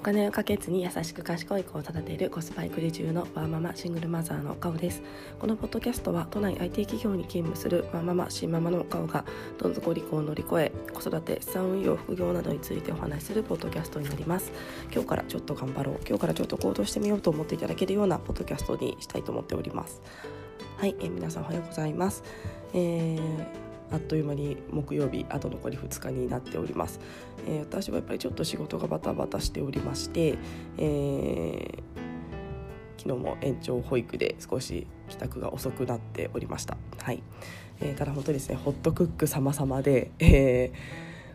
お金をかけずに優しく賢い子を育てるコスパ育児中のワーママシングルマザーのカオです。このポッドキャストは都内 IT 企業に勤務するワーママ新ママのカオがどん底離婚を乗り越え子育て資産運用副業などについてお話しするポッドキャストになります。今日からちょっと頑張ろう。今日からちょっと行動してみようと思っていただけるようなポッドキャストにしたいと思っております。はい、えー、皆さんおはようございます、えーあっという間に木曜日あと残り2日になっております、えー、私はやっぱりちょっと仕事がバタバタしておりまして、えー、昨日も延長保育で少し帰宅が遅くなっておりました。はい、えー、ただ本当にですねホットクック様々で、え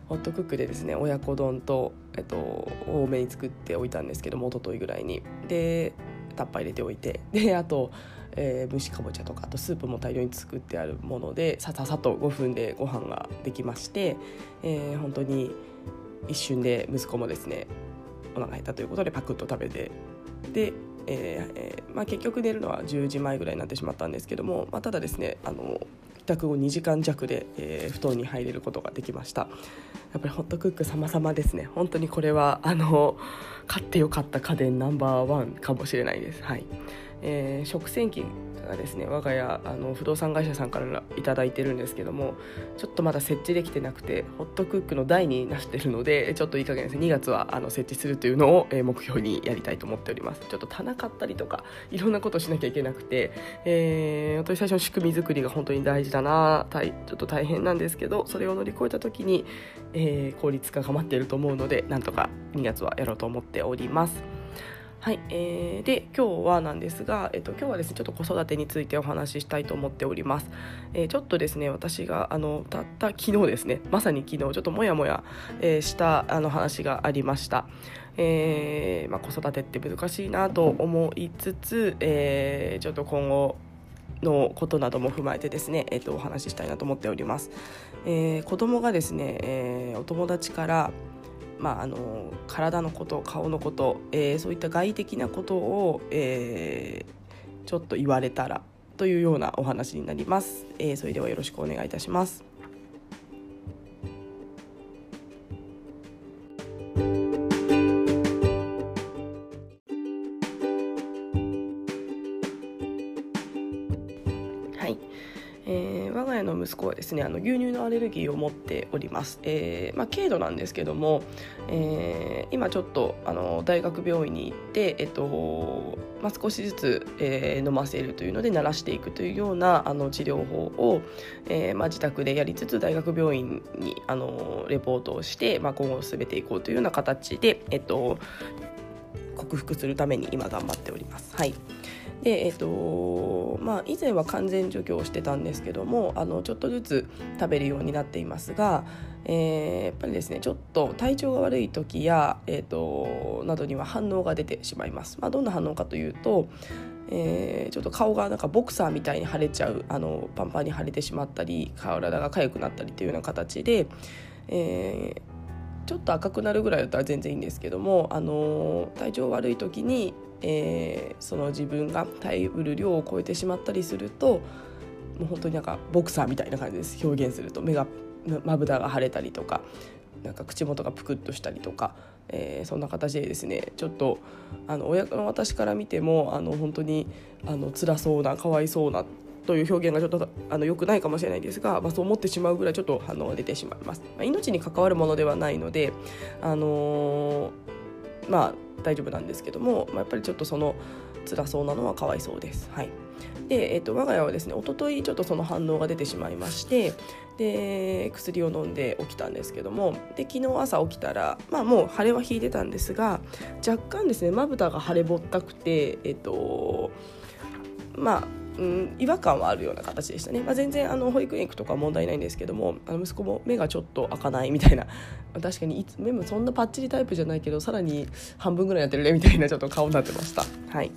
ー、ホットクックでですね親子丼と、えっと、多めに作っておいたんですけども一昨日ぐらいに。でタッパー入れておいて。であとえー、蒸しかぼちゃとかあとスープも大量に作ってあるものでさささと5分でご飯ができまして、えー、本当に一瞬で息子もですねお腹減ったということでパクッと食べてで、えーまあ、結局寝るのは10時前ぐらいになってしまったんですけども、まあ、ただですねあの帰宅後2時間弱で、えー、布団に入れることができました。やっぱりホットクック様々ですね。本当にこれはあの買ってよかった家電ナンバーワンかもしれないです。はい。えー、食洗機がですね我が家あの不動産会社さんから頂いてるんですけどもちょっとまだ設置できてなくてホットクックの台になってるのでちょっといい加減ですね2月はあの設置するというのを、えー、目標にやりたいと思っておりますちょっと棚買ったりとかいろんなことしなきゃいけなくて、えー、本当に最初の仕組み作りが本当に大事だなちょっと大変なんですけどそれを乗り越えた時に、えー、効率化が待っていると思うのでなんとか2月はやろうと思っております。はい、えー、で今日はなんですが、えっと、今日はですねちょっと子育てについてお話ししたいと思っております、えー、ちょっとですね私があのたった昨日ですねまさに昨日ちょっともやもや、えー、したあの話がありましたえーまあ、子育てって難しいなと思いつつ、えー、ちょっと今後のことなども踏まえてですね、えー、とお話ししたいなと思っております。えー、子供がですね、えー、お友達からまあ、あの体のこと顔のこと、えー、そういった外的なことを、えー、ちょっと言われたらというようなお話になります、えー、それではよろしくお願いいたします。えー、我が家の息子はですねあの牛乳のアレルギーを持っております、えーまあ、軽度なんですけども、えー、今ちょっとあの大学病院に行って、えっとまあ、少しずつ、えー、飲ませるというので慣らしていくというようなあの治療法を、えーまあ、自宅でやりつつ大学病院にあのレポートをして、まあ、今後進めていこうというような形で、えっと、克服するために今頑張っております。はいでえっとまあ、以前は完全除去をしてたんですけどもあのちょっとずつ食べるようになっていますが、えー、やっぱりですねちょっと体調が悪い時や、えーと、などには反応が出てしまいます。まあ、どんな反応かというとえー、ちょっと顔がなんかボクサーみたいに腫れちゃうあのパンパンに腫れてしまったり体が痒くなったりというような形で、えー、ちょっと赤くなるぐらいだったら全然いいんですけども、あの体調悪い時に、えー、その自分が耐えうる量を超えてしまったりするともう本当になんかボクサーみたいな感じです。表現すると目がまぶたが腫れたりとかなんか口元がぷくっとしたりとか、えー、そんな形でですねちょっとあの親の私から見てもあの本当にあの辛そうなかわいそうなという表現がちょっとあの良くないかもしれないですが、まあ、そう思ってしまうぐらいちょっと反応が出てしまいます。まあ、命に関わるものではないので、あのー、まあ大丈夫なんですけども、まあ、やっぱりちょっとその辛そうなのはかわいそうです。はいで、えっと、我が家はですね一昨日ちょっとその反応が出てしまいましてで薬を飲んで起きたんですけどもで昨日朝起きたら、まあ、もう腫れは引いてたんですが若干ですねまぶたが腫れぼったくてえっとまあうん、違和感はあるような形でしたね、まあ、全然あの保育園行くとかは問題ないんですけどもあの息子も目がちょっと開かないみたいな 確かにいつ目もそんなパッチリタイプじゃないけどさらに半分ぐらいやってるねみたいなちょっと顔になってました。はい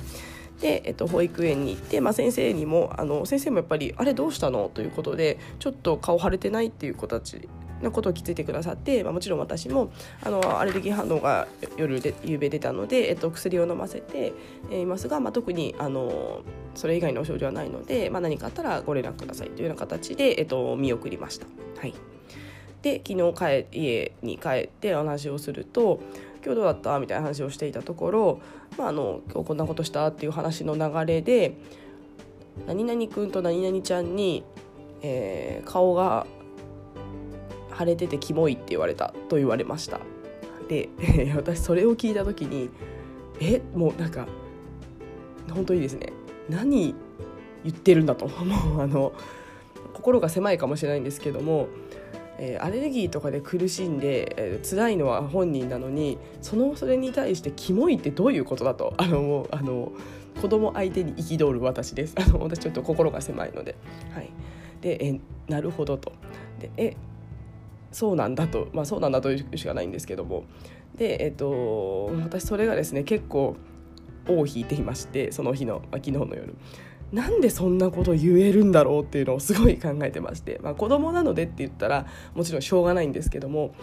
で、えっと、保育園に行って、まあ、先生にもあの先生もやっぱり「あれどうしたの?」ということでちょっと顔腫れてないっていう子たちのことを気づいてくださって、まあ、もちろん私もあのアレルギー反応が夜で夕べ出たので、えっと、薬を飲ませていますが、まあ、特にあのそれ以外の症状はないので、まあ、何かあったらご連絡くださいというような形で、えっと、見送りました。はいで昨日帰家に帰ってお話をすると今日どうだった?」みたいな話をしていたところ「まあ、あの今日こんなことした?」っていう話の流れで「何々くんと何々ちゃんに、えー、顔が腫れててキモいって言われた」と言われました。で 私それを聞いた時にえもうなんか本当にですね何言ってるんだと もうあの心が狭いかもしれないんですけども、えー、アレルギーとかで苦しんで、えー、辛いのは本人なのにそのそれに対してキモいってどういうことだと？あのもうあの子供相手に憤る私です。あの私ちょっと心が狭いので、はい、でえなるほどと。でえそうなんだとまあそうなんだというしかないんですけども。でえっ、と私それがですね結構尾を引いていましてその日の、まあ、昨日の夜。なんでそんなこと言えるんだろうっていうのをすごい考えてまして、まあ、子供なのでって言ったらもちろんしょうがないんですけども。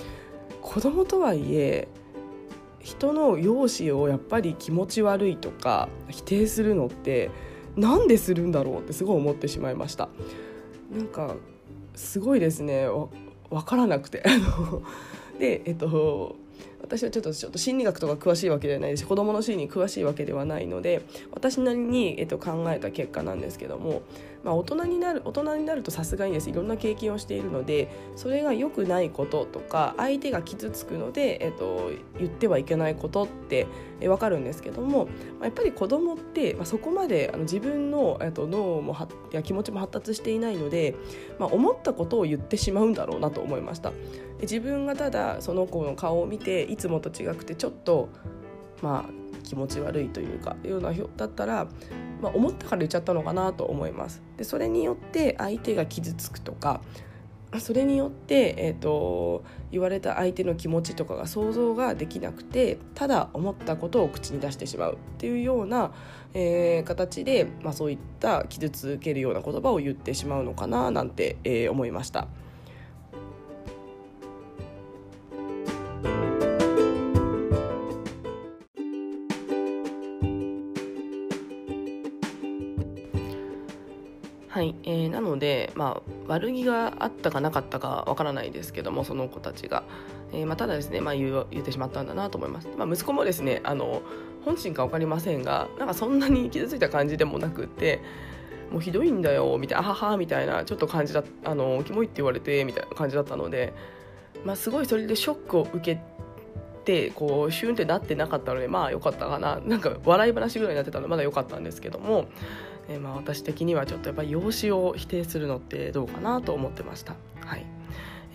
子供とはいえ人の容姿をやっぱり気持ち悪いとか否定するのってなんでするんだろうってすごい思ってしまいました。なんかすごいですね。分からなくて。でえっと私はちょっとちょっと心理学とか詳しいわけではないし子どもの心理に詳しいわけではないので私なりに、えっと、考えた結果なんですけども、まあ、大人になる大人になるとさすがにですいろんな経験をしているのでそれが良くないこととか相手が傷つくので、えっと、言ってはいけないことって分かるんですけども、まあ、やっぱり子供って、まあ、そこまであの自分の、えっと、脳もや気持ちも発達していないので、まあ、思ったことを言ってしまうんだろうなと思いました。自分がただその子の顔を見ていつもと違くてちょっとまあ気持ち悪いというかようなだったら、まあ、思ったから言っちゃったのかなと思います。でそれによって相手が傷つくとかそれによって、えーと、言われた相手の気持ちとかが想像ができなくてただ思ったことを口に出してしまうっていうような、えー、形で、まあ、そういった傷つけるような言葉を言ってしまうのかななんて、えー、思いました。ので、まあ、悪気があったかなかったかわからないですけどもその子たちが、えーまあ、ただですね、まあ言う、言ってしまったんだなと思います、まあ、息子もですねあの本心か分かりませんがなんかそんなに傷ついた感じでもなくってもうひどいんだよみたいなあははみたいなちょっと感じだあのキモいって言われてみたいな感じだったので、まあ、すごいそれでショックを受けてこうシュンってなってなかったのでまあ良かったかな。なんか笑い話ぐらいになってたのでまだ良かったんですけどもえ、まあ、私的にはちょっとやっぱり養子を否定するのってどうかなと思ってました。はい。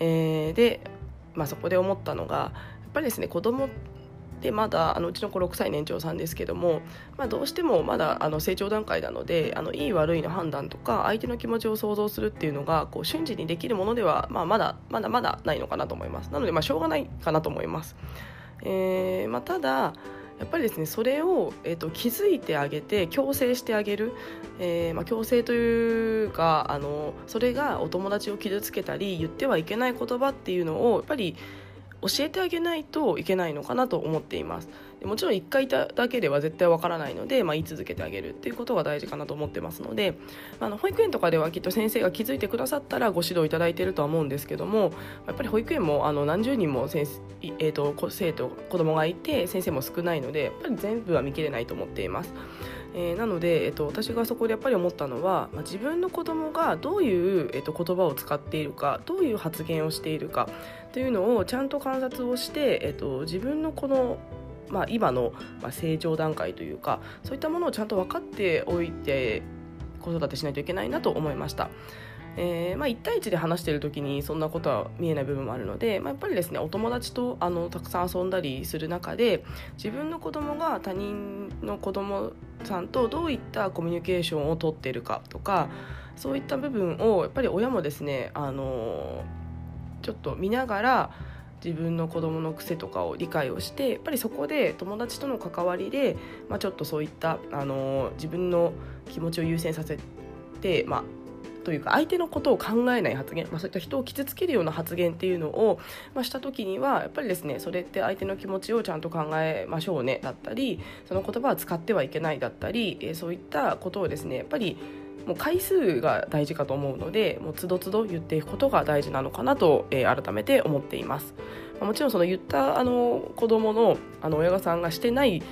えー、で、まあ、そこで思ったのがやっぱりですね子供でまだあのうちの子6歳年長さんですけども、まあ、どうしてもまだあの成長段階なのであのいい悪いの判断とか相手の気持ちを想像するっていうのがこう瞬時にできるものでは、まあ、まだまだまだないのかなと思います。なのでまあしょうがないかなと思います、えーまあ、ただやっぱりですねそれを、えーと、気づいてあげて強制してあげる、えーまあ、強制というかあのそれがお友達を傷つけたり言ってはいけない言葉っていうのをやっぱり教えてあげないといけないのかなと思っていますもちろん1回いただけでは絶対わからないので、まあ、言い続けてあげるっていうことが大事かなと思ってますので、あの保育園とかではきっと先生が気づいてくださったらご指導いただいているとは思うんですけどもやっぱり保育園もあの何十人も先生、えーと、生徒子供がいて先生も少ないのでやっぱり全部は見切れないと思っています。えー、なので、えーと、私がそこでやっぱり思ったのは、まあ、自分の子供がどういう、えーと言葉を使っているかどういう発言をしているかというのをちゃんと観察をして、えっと、自分のこの、まあ、今の、成長段階というかそういったものをちゃんと分かっておいて子育てしないといけないなと思いました。えーまあ、1対1で話している時にそんなことは見えない部分もあるので、まあ、やっぱりですねお友達とあのたくさん遊んだりする中で自分の子供が他人の子供さんとどういったコミュニケーションをとっているかとかそういった部分をやっぱり親もですねあのーちょっと見ながら自分の子供の癖とかを理解をしてやっぱりそこで友達との関わりで、まあ、ちょっとそういったあの自分の気持ちを優先させて、まあ、というか相手のことを考えない発言、まあ、そういった人を傷つけるような発言っていうのを、まあ、した時にはやっぱりですねそれって相手の気持ちをちゃんと考えましょうねだったりその言葉は使ってはいけないだったり、えそういったことをですねやっぱりもう回数が大事かと思うのでもうつどつど言っていくことが大事なのかなと、えー、改めて思っています。もちろんその言ったあの子供のあの親御さんがしてない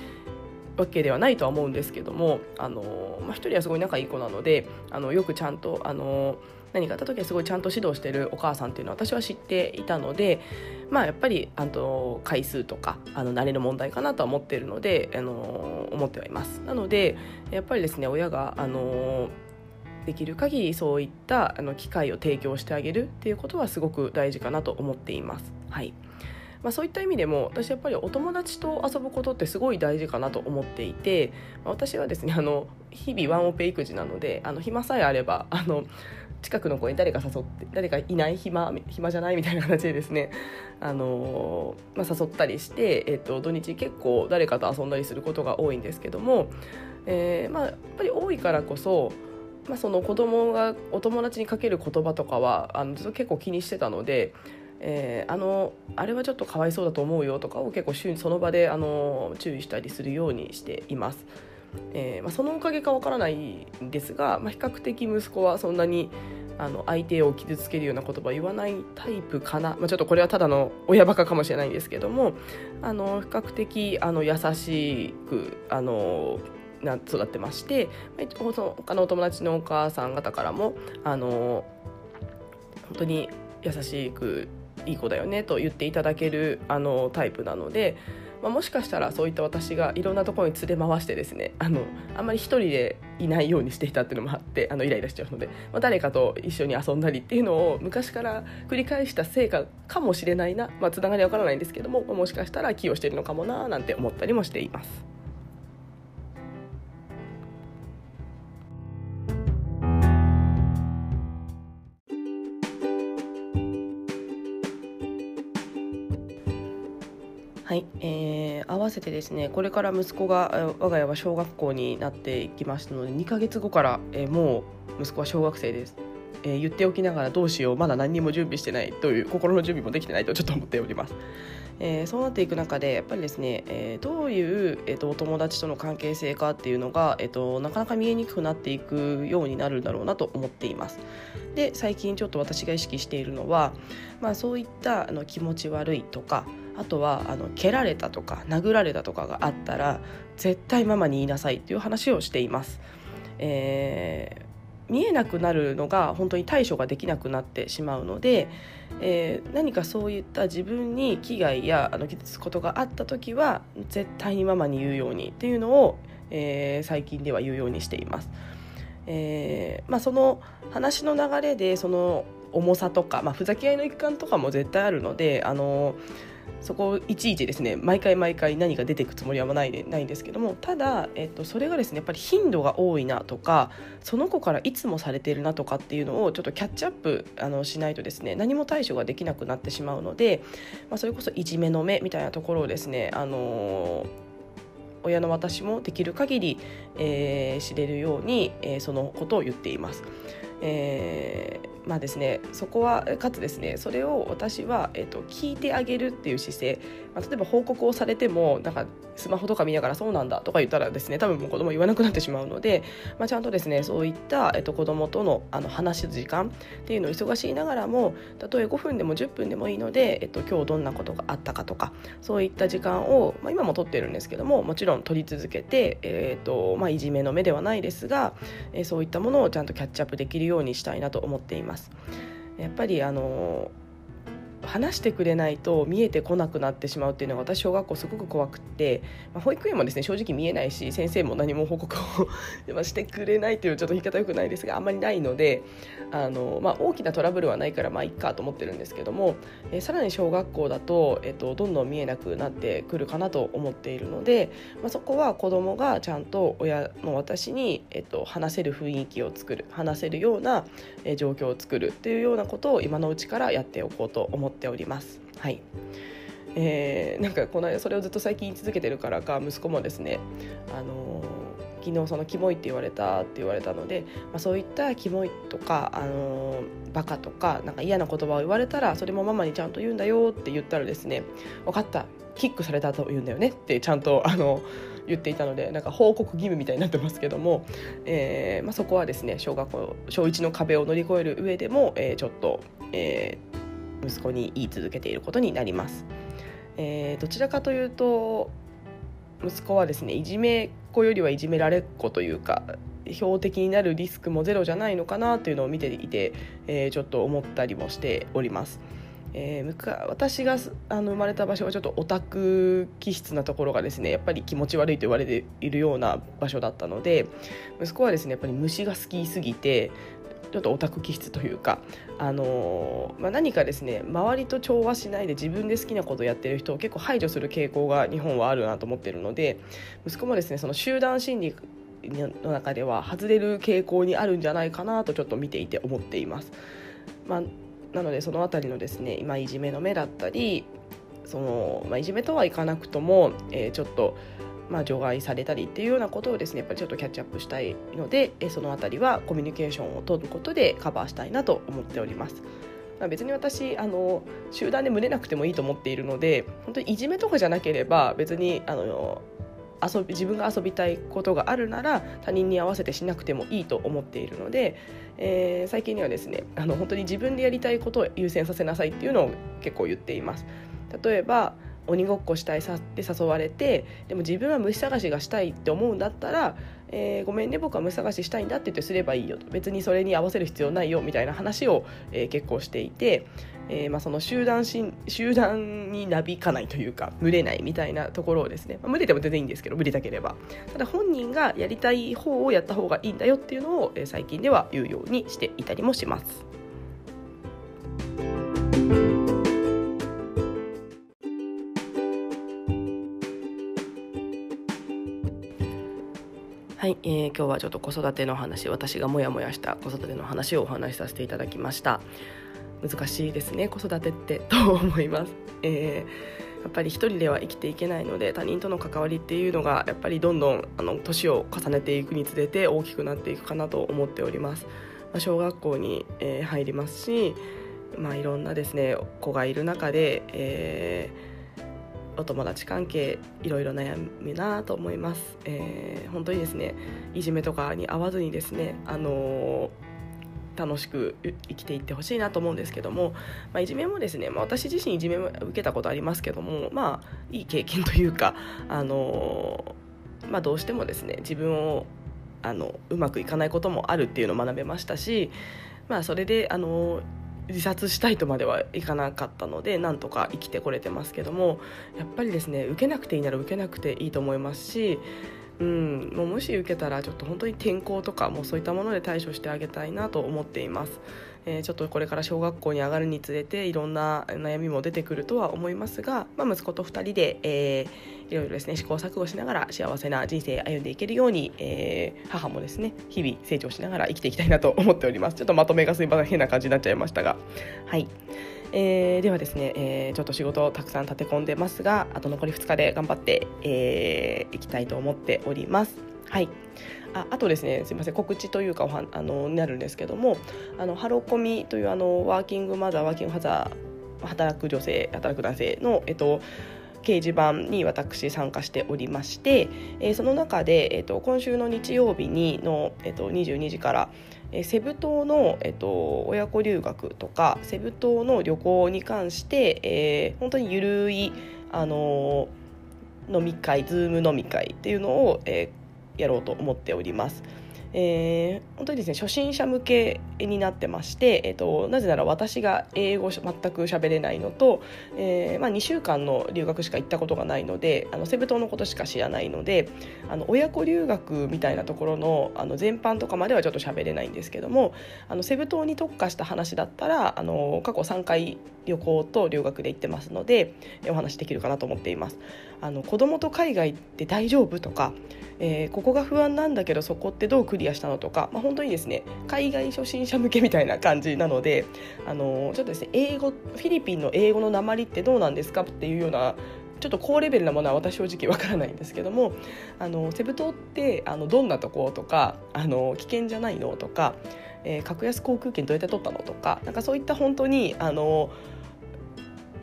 わけではないとは思うんですけどもあの、まあ、1人はすごい仲いい子なのであのよくちゃんとあの何かあった時はすごいちゃんと指導してるお母さんっていうのは私は知っていたので、まあ、やっぱりあの回数とかあの慣れの問題かなとは思っているのであの思ってはいますなのでやっぱりですね親があのできる限りそういったあの機会を提供してあげるっていうことはすごく大事かなと思っています。はいまあ、そういった意味でも私やっぱりお友達と遊ぶことってすごい大事かなと思っていて、まあ、私はですねあの日々ワンオペ育児なのであの暇さえあればあの近くの子に誰か誘って誰かいない暇暇じゃないみたいな形でですね、あのまあ、誘ったりして、えーと、土日結構誰かと遊んだりすることが多いんですけども、えーまあ、やっぱり多いからこそまあ、その子供がお友達にかける言葉とかはあのずっと結構気にしてたので、えー、あのあれはちょっとかわいそうだと思うよとかを結構その場であの注意したりするようにしています。えーまあ、そのおかげかわからないんですが、まあ、比較的息子はそんなにあの相手を傷つけるような言葉を言わないタイプかな、まあ、ちょっとこれはただの親バカかもしれないんですけどもあの比較的あの優しくあのな育ってまして他のお友達のお母さん方からもあの本当に優しくいい子だよねと言っていただけるあのタイプなので、まあ、もしかしたらそういった私がいろんなところに連れ回してですねあのあんまり一人でいないようにしていたっていうのもあってあのイライラしちゃうので、まあ、誰かと一緒に遊んだりっていうのを昔から繰り返した成果かもしれないな、まあ、つながりは分からないんですけどももしかしたら寄与してるのかもななんて思ったりもしています。せてですねこれから息子が我が家は小学校になっていきましたので2ヶ月後から、え、もう息子は小学生です、え、言っておきながらどうしよう。まだ何にも準備してないという心の準備もできてないとちょっと思っております、えー、そうなっていく中でやっぱりですね、えー、どういう、えーと、お友達との関係性かっていうのが、えーとなかなか見えにくくなっていくようになるんだろうなと思っています。で最近ちょっと私が意識しているのは、まあ、そういったあの気持ち悪いとかあとはあの蹴られたとか殴られたとかがあったら絶対ママに言いなさいっていう話をしています。えー、見えなくなるのが本当に対処ができなくなってしまうので、えー、何かそういった自分に危害やあの傷つくことがあった時は絶対にママに言うようにっていうのを、えー、最近では言うようにしています。えーまあ、その話の流れでその重さとか、まあ、ふざけ合いの一環とかも絶対あるのであのそこをいちいちですね毎回毎回何が出ていくつもりはないでないんですけどもただ、えっと、それがですねやっぱり頻度が多いなとかその子からいつもされてるなとかっていうのをちょっとキャッチアップあのしないとですね何も対処ができなくなってしまうので、まあ、それこそいじめの目みたいなところをですねあの親の私もできる限り、えー、知れるように、えー、そのことを言っています。えーまあですね、そこはかつですねそれを私は、えーと、聞いてあげるっていう姿勢、まあ、例えば報告をされてもなんかスマホとか見ながらそうなんだとか言ったらですね多分もう子供言わなくなってしまうので、まあ、ちゃんとですねそういった、えーと、子供とのあの話す時間っていうのを忙しいながらもたとえ5分でも10分でもいいので、えーと、今日どんなことがあったかとかそういった時間を、まあ、今も取ってるんですけどももちろん取り続けて、えーとまあ、いじめの目ではないですが、えー、そういったものをちゃんとキャッチアップできるようにしたいなと思っています。やっぱりあの話してくれないと見えてこなくなってしまうっていうのが私小学校すごく怖くって、まあ、保育園もですね正直見えないし先生も何も報告をしてくれないというちょっと言い方よくないですがあんまりないのであの、まあ、大きなトラブルはないからまあいっかと思ってるんですけども、え、さらに小学校だと、えーと、どんどん見えなくなってくるかなと思っているので、まあ、そこは子どもがちゃんと親の私に、えーと、話せる雰囲気を作る話せるような、え、状況を作るっていうようなことを今のうちからやっておこうと思ってます。っております。はいえー、なんかこの間それをずっと最近言い続けてるからか息子もですね、あのー、昨日そのキモいって言われたって言われたので、まあ、そういったキモいとか、あのー、バカとかなんか嫌な言葉を言われたらそれもママにちゃんと言うんだよって言ったらですね分かったキックされたと言うんだよねってちゃんとあの言っていたのでなんか報告義務みたいになってますけども、えーまあ、そこはですね小学校小1の壁を乗り越える上でも、えー、ちょっと、えー、息子に言い続けていることになります。えー、どちらかというと息子はですねいじめっ子よりはいじめられっ子というか標的になるリスクもゼロじゃないのかなというのを見ていて、えー、ちょっと思ったりもしております。えー、私があの生まれた場所はちょっとオタク気質なところがですねやっぱり気持ち悪いと言われているような場所だったので息子はですねやっぱり虫が好きすぎてちょっとオタク気質というか、あのー、まあ、何かですね周りと調和しないで自分で好きなことをやってる人を結構排除する傾向が日本はあるなと思ってるので息子もですねその集団心理の中では外れる傾向にあるんじゃないかなとちょっと見ていて思っています。まあ、なのでその辺りのですね今いじめの目だったりその、まあ、いじめとはいかなくとも、えー、ちょっと、まあ、除外されたりっていうようなことをですねやっぱりちょっとキャッチアップしたいので、えー、その辺りはコミュニケーションを取ることでカバーしたいなと思っております。まあ、別に私あの集団で群れなくてもいいと思っているので本当にいじめとかじゃなければ別にあの遊び自分が遊びたいことがあるなら他人に合わせてしなくてもいいと思っているので、えー、最近にはですねあの本当に自分でやりたいことを優先させなさいっていうのを結構言っています。例えば鬼ごっこしたいさって誘われてでも自分は虫探しがしたいって思うんだったら、えー、ごめんね僕は虫探ししたいんだって言ってすればいいよと。別にそれに合わせる必要ないよみたいな話を、えー、結構していて、えー、まあ、その集団し集団になびかないというか群れないみたいなところをですね、まあ、群れても全然いいんですけど群れたければ。ただ本人がやりたい方をやった方がいいんだよっていうのを、え最近では言うようにしていたりもします。はい、えー、今日はちょっと子育ての話私がモヤモヤした子育ての話をお話しさせていただきました。難しいですね子育てってと思います、えー、やっぱり一人では生きていけないので他人との関わりっていうのがやっぱりどんどんあの年を重ねていくにつれて大きくなっていくかなと思っております、まあ、小学校に、えー、入りますしまあいろんなですね子がいる中で、えー、お友達関係いろいろ悩むなと思います、えー、本当にですねいじめとかに合わずにですねあのー楽しく生きていってほしいなと思うんですけども、まあ、いじめもですね、まあ、私自身いじめも受けたことありますけどもまあいい経験というか、あのまあ、どうしてもですね自分をあのうまくいかないこともあるっていうのを学べましたし、まあ、それで、あの自殺したいとまではいかなかったのでなんとか生きてこれてますけどもやっぱりですね受けなくていいなら受けなくていいと思いますしうん、もうもし受けたらちょっと本当に転校とかもうそういったもので対処してあげたいなと思っています。えー、ちょっとこれから小学校に上がるにつれていろんな悩みも出てくるとは思いますが、まあ、息子と2人で、えー、いろいろですね試行錯誤しながら幸せな人生歩んでいけるように、えー、母もですね日々成長しながら生きていきたいなと思っております。ちょっとまとめがすいません。変な感じになっちゃいましたが。はい。えー、ではですね、えー、ちょっと仕事をたくさん立て込んでますがあと残り2日で頑張ってい、えー、きたいと思っております。はい。ああとですねすみません告知というかおはあのなるんですけどもあのハロコミというあのワーキングマザーワーキングファザー働く女性働く男性のえっと掲示板に私参加しておりまして、えー、その中で、えーと、今週の日曜日にの、えーと、22時から、えセブ島の、えっと、親子留学とかセブ島の旅行に関して、えー、本当にゆるい、あのー、飲み会ズーム飲み会っていうのを、えー、やろうと思っております。えー、本当にですね初心者向けになってまして、えーと、なぜなら私が英語全く喋れないのと、えーまあ、2週間の留学しか行ったことがないのであのセブ島のことしか知らないのであの親子留学みたいなところのあの全般とかまではちょっと喋れないんですけどもあのセブ島に特化した話だったらあの過去3回旅行と留学で行ってますのでお話できるかなと思っています。あの子供と海外って大丈夫とかえー、ここが不安なんだけどそこってどうクリアしたのとか、まあ、本当にですね海外初心者向けみたいな感じなので、あの、ちょっとですね英語フィリピンの英語の鉛ってどうなんですかっていうようなちょっと高レベルなものは私正直わからないんですけどもあのセブ島ってあのどんなとことかあの危険じゃないのとか、えー、格安航空券どうやって取ったのとかなんかそういった本当にあの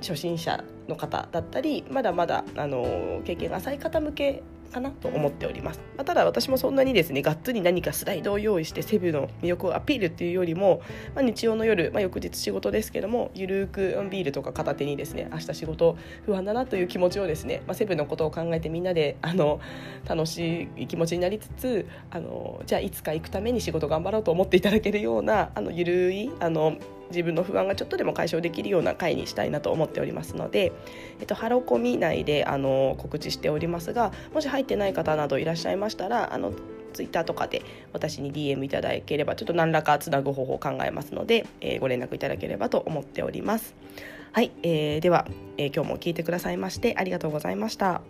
初心者の方だったりまだまだあの経験が浅い方向けかなと思っております、まあ、ただ私もそんなにですねがっつり何かスライドを用意してセブの魅力をアピールっていうよりも、まあ、日曜の夜、まあ、翌日仕事ですけどもゆるーくビールとか片手にですね明日仕事不安だなという気持ちをですね、まあ、セブのことを考えてみんなであの楽しい気持ちになりつつあのじゃあいつか行くために仕事頑張ろうと思っていただけるようなあのゆるいあの自分の不安がちょっとでも解消できるような回にしたいなと思っておりますので、えっと、ハロコミ内であの告知しておりますがもし入ってない方などいらっしゃいましたらあのツイッターとかで私に DM いただければちょっと何らかつなぐ方法を考えますので、えー、ご連絡いただければと思っております。はい、えー、では、えー、今日も聞いてくださいましてありがとうございました。